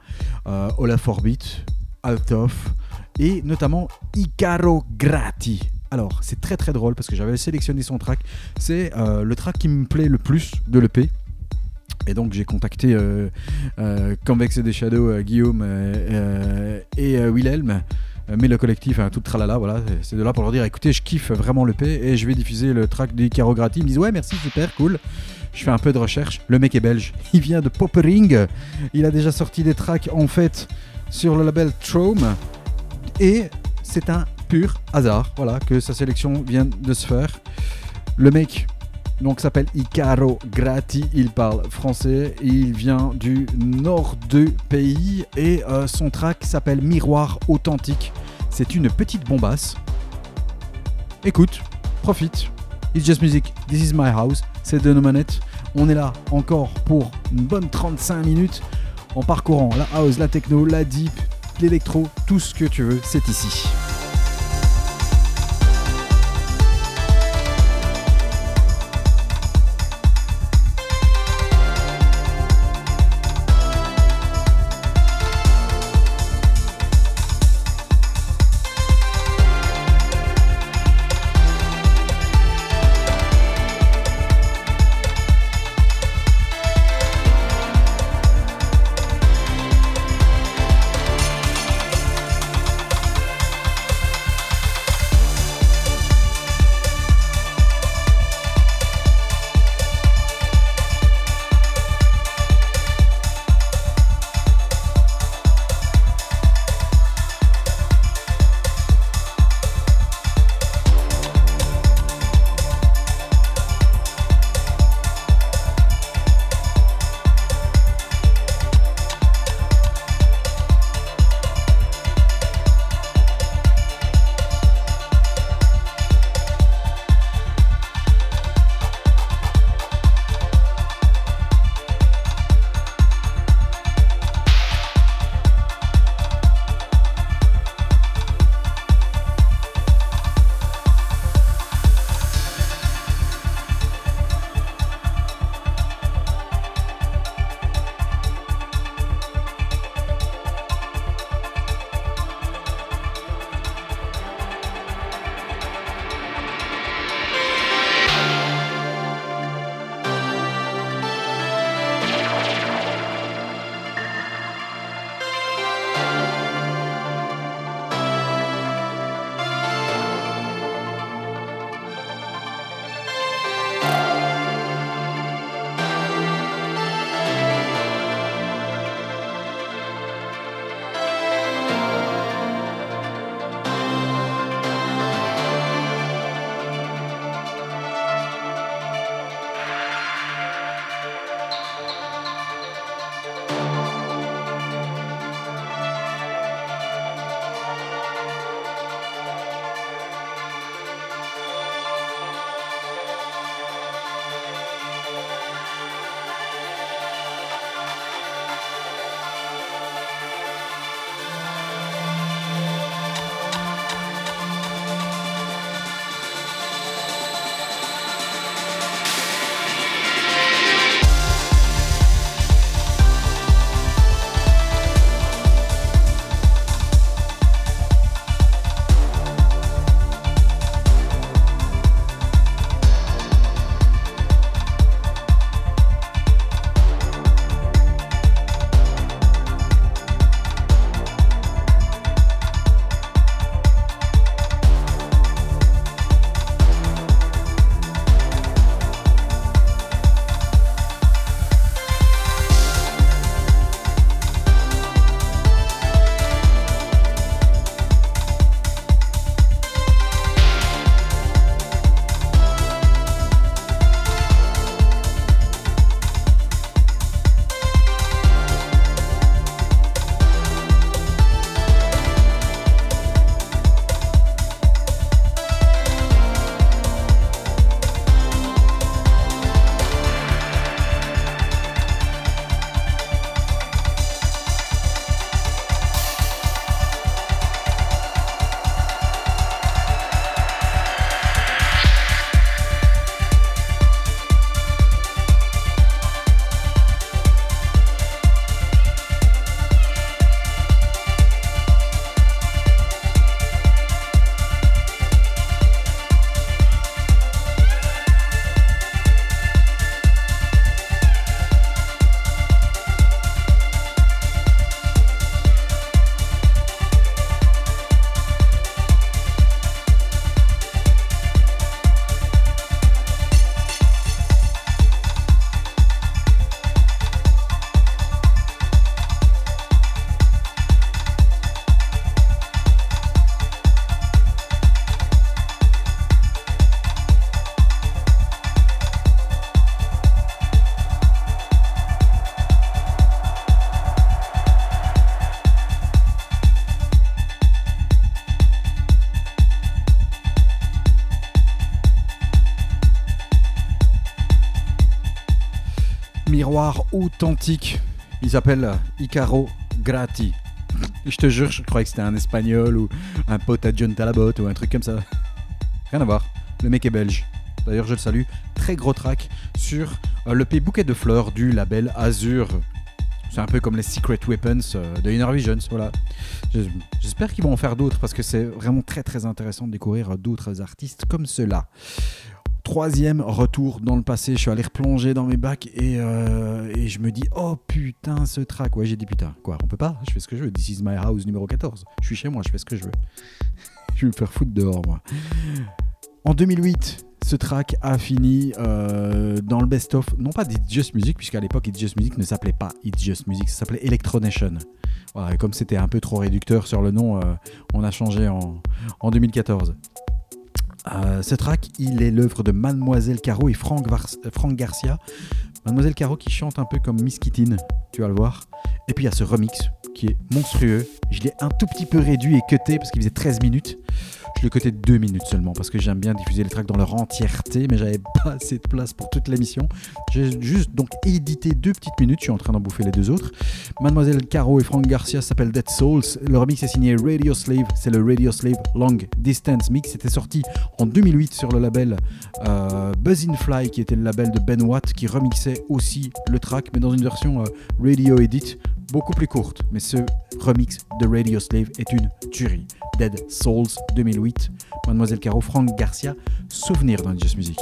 Olaf Orbit, Altoff et notamment Icaro Grati. Alors, c'est très très drôle parce que j'avais sélectionné son track. C'est euh, le track qui me plaît le plus de l'EP. Et donc j'ai contacté euh, euh, Convex et des Shadows, Guillaume et Wilhelm, mais le collectif, hein, tout tralala, voilà, c'est de là pour leur dire écoutez, je kiffe vraiment l'EP et je vais diffuser le track d'Icaro Grati. Ils me disent ouais, merci, super, cool. Je fais un peu de recherche. Le mec est belge, il vient de Poppering. Il a déjà sorti des tracks en fait sur le label Trome. Et c'est un pur hasard, voilà, que sa sélection vient de se faire. Le mec donc s'appelle Icaro Grati, il parle français, il vient du nord du pays et euh, son track s'appelle Miroir authentique. C'est une petite bombasse. Écoute, profite. It's just music, this is my house, c'est de nos manettes. On est là encore pour une bonne 35 minutes en parcourant la house, la techno, la deep, l'électro, tout ce que tu veux, c'est ici. Authentique. Il s'appelle Icaro Grati. Je te jure, je croyais que c'était un espagnol ou un pote à John Talabot ou un truc comme ça. Rien à voir. Le mec est belge. D'ailleurs, je le salue. Très gros track sur euh, le P Bouquet de Fleurs du label Azur. C'est un peu comme les Secret Weapons euh, de Inner Visions. Voilà. Je- J'espère qu'ils vont en faire d'autres parce que c'est vraiment très très intéressant de découvrir euh, d'autres artistes comme ceux-là. Troisième retour dans le passé, je suis allé replonger dans mes bacs et, euh, je me dis oh putain ce track. Ouais j'ai dit putain quoi, on peut pas, je fais ce que je veux. This is my house numéro 14. Je suis chez moi, je fais ce que je veux. je vais me faire foutre dehors moi. En 2008, ce track a fini euh, dans le best-of, non pas d'It's Just Music, puisqu'à l'époque It's Just Music ne s'appelait pas It's Just Music, ça s'appelait Electronation. Voilà, et comme c'était un peu trop réducteur sur le nom, euh, on a changé en 2014. Euh, ce track, il est l'œuvre de Mademoiselle Caro et Franck Garcia. Mademoiselle Caro qui chante un peu comme Miss Kittin, tu vas le voir. Et puis il y a ce remix qui est monstrueux. Je l'ai un tout petit peu réduit et cuté parce qu'il faisait 13 minutes. Je l'ai cuté 2 minutes seulement parce que j'aime bien diffuser les tracks dans leur entièreté, mais j'avais pas assez de place pour toute l'émission. J'ai juste donc édité deux petites minutes, je suis en train d'en bouffer les deux autres. Mademoiselle Caro et Frank Garcia s'appelle Dead Souls. Le remix est signé Radio Slave, c'est le Radio Slave Long Distance Mix. C'était sorti en 2008 sur le label euh, Fly, qui était le label de Ben Watt, qui remixait aussi le track, mais dans une version euh, Radio Edit, beaucoup plus courte. Mais ce remix de Radio Slave est une tuerie. Dead Souls 2008, Mademoiselle Caro, Frank Garcia, souvenir dans Just Music.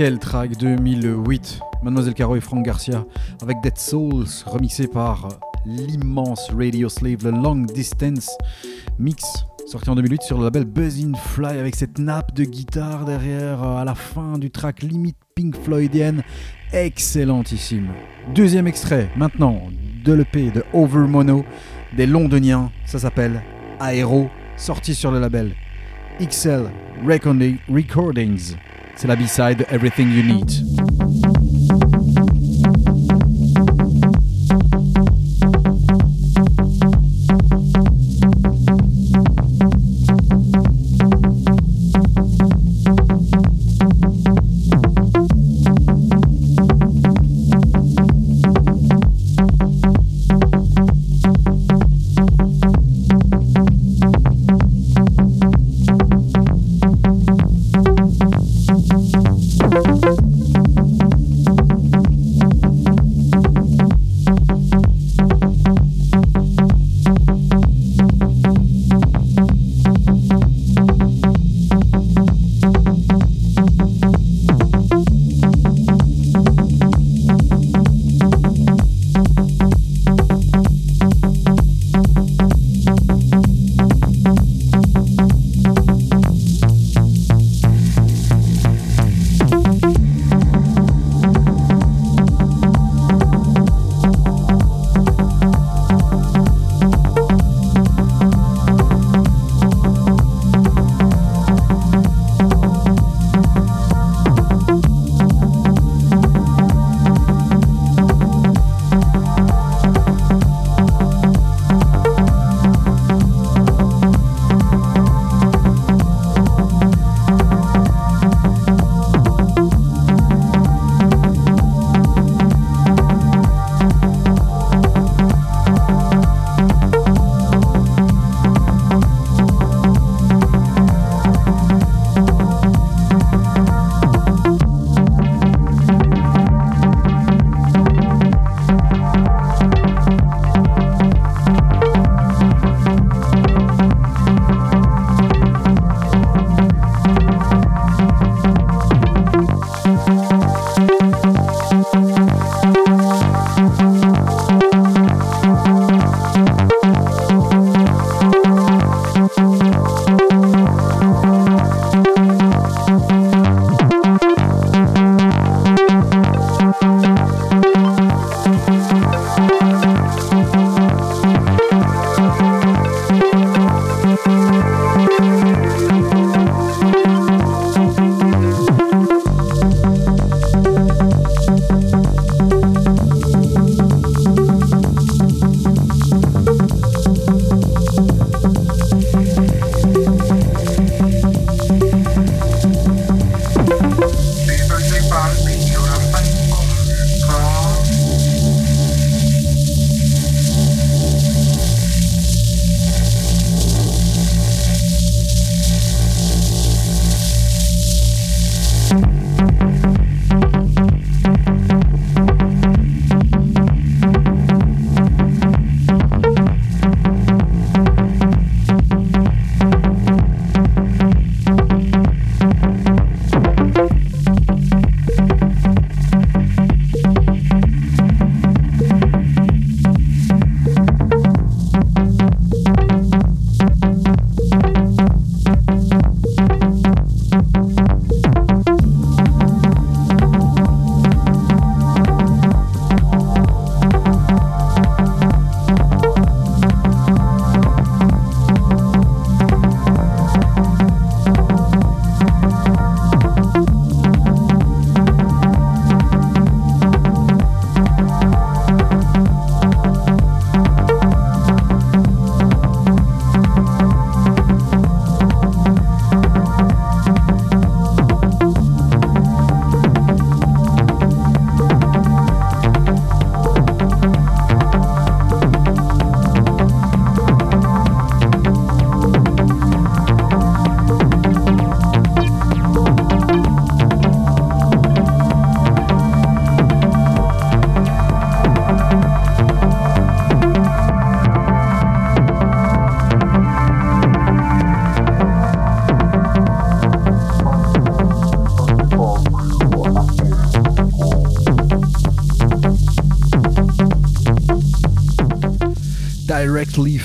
Quel track 2008. Mademoiselle Caro et Frank Garcia avec Dead Souls remixé par l'immense Radio Slave, le Long Distance Mix sorti en 2008 sur le label Buzzin' Fly avec cette nappe de guitare derrière euh, à la fin du track limite Pink Floydienne excellentissime. Deuxième extrait maintenant de l'EP de Over Mono des Londoniens, ça s'appelle Aero, sorti sur le label XL Recordings. C'est la B-side Everything You Need.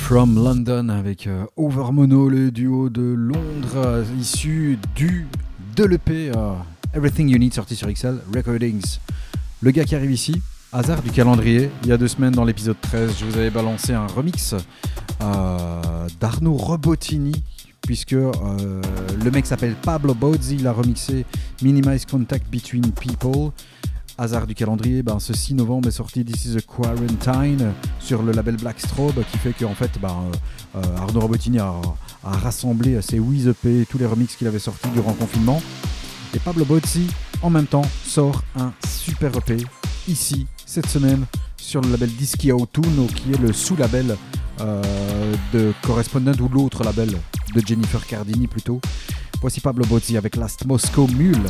From London avec euh, Overmono, le duo de Londres euh, issu du de l'EP euh, Everything You Need sorti sur XL Recordings. Le gars qui arrive ici, hasard du calendrier, il y a deux semaines dans l'épisode 13, je vous avais balancé un remix d'Arnaud Robotini puisque le mec s'appelle Pablo Bozzi, il a remixé Minimize Contact Between People hasard du calendrier, ben, ce 6 novembre est sorti This is a Quarantine sur le label Black Strobe qui fait qu'en fait ben, euh, euh, Arnaud Robotini a, rassemblé ses Wiz EP tous les remixes qu'il avait sortis durant le confinement. Et Pablo Bozzi en même temps sort un super EP ici cette semaine sur le label Dischi Autuno qui est le sous-label euh, de Correspondent ou l'autre label de Jennifer Cardini plutôt. Voici Pablo Bozzi avec Last Moscow Mule.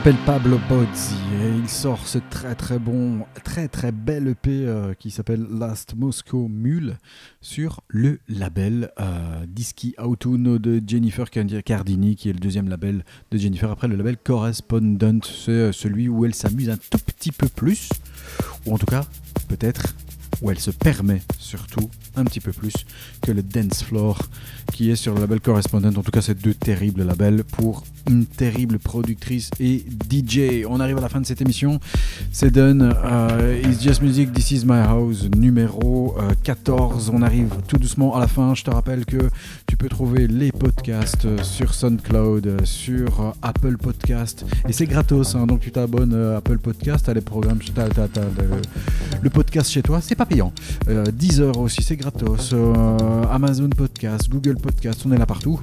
S'appelle Pablo Bozzi et il sort ce très très bon, très très bel EP euh, qui s'appelle Last Moscow Mule sur le label euh, Dischi Autunno de Jennifer Cardini qui est le deuxième label de Jennifer après le label Correspondent. C'est euh, celui où elle s'amuse un tout petit peu plus, ou en tout cas peut-être où elle se permet surtout un petit peu plus que le dance floor qui est sur le label Correspondent. En tout cas, c'est deux terribles labels pour une terrible productrice et DJ. On arrive à la fin de cette émission. C'est done. Uh, It's Just Music, This Is My House, numéro 14. Euh, On arrive tout doucement à la fin. Je te rappelle que tu peux trouver les podcasts sur SoundCloud, sur Apple Podcast. Et c'est gratos. Hein, donc tu t'abonnes à Apple Podcast, tu as les programmes, as, as, as, le, le, podcast chez toi. C'est pas payant. 10 heures aussi, c'est gratos. Euh, Amazon Podcast, Google Podcast, on est là partout.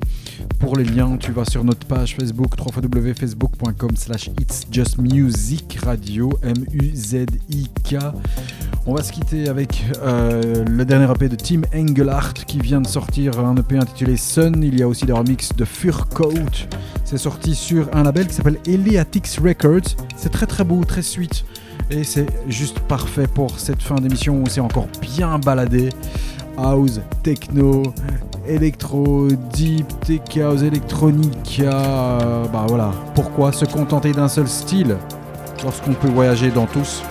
Pour les liens, tu vas sur notre page Facebook, www.facebook.com slash It's Just Music Radio, M-U-Z-I-K. On va se quitter avec euh, le dernier EP de Tim Engelhardt qui vient de sortir un EP intitulé Sun. Il y a aussi des remixes de Furcoat. C'est sorti sur un label qui s'appelle Eliatix Records. C'est très très beau, très sweet. Et c'est juste parfait pour cette fin d'émission où c'est encore bien baladé. House, techno, électro, deep, tech house, electronica. Euh, bah voilà. Pourquoi se contenter d'un seul style lorsqu'on peut voyager dans tous?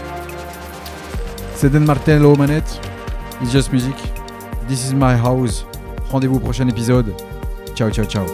C'est Dan Martello aux. It's just music. This is my house. Rendez-vous au prochain épisode. Ciao, ciao, ciao.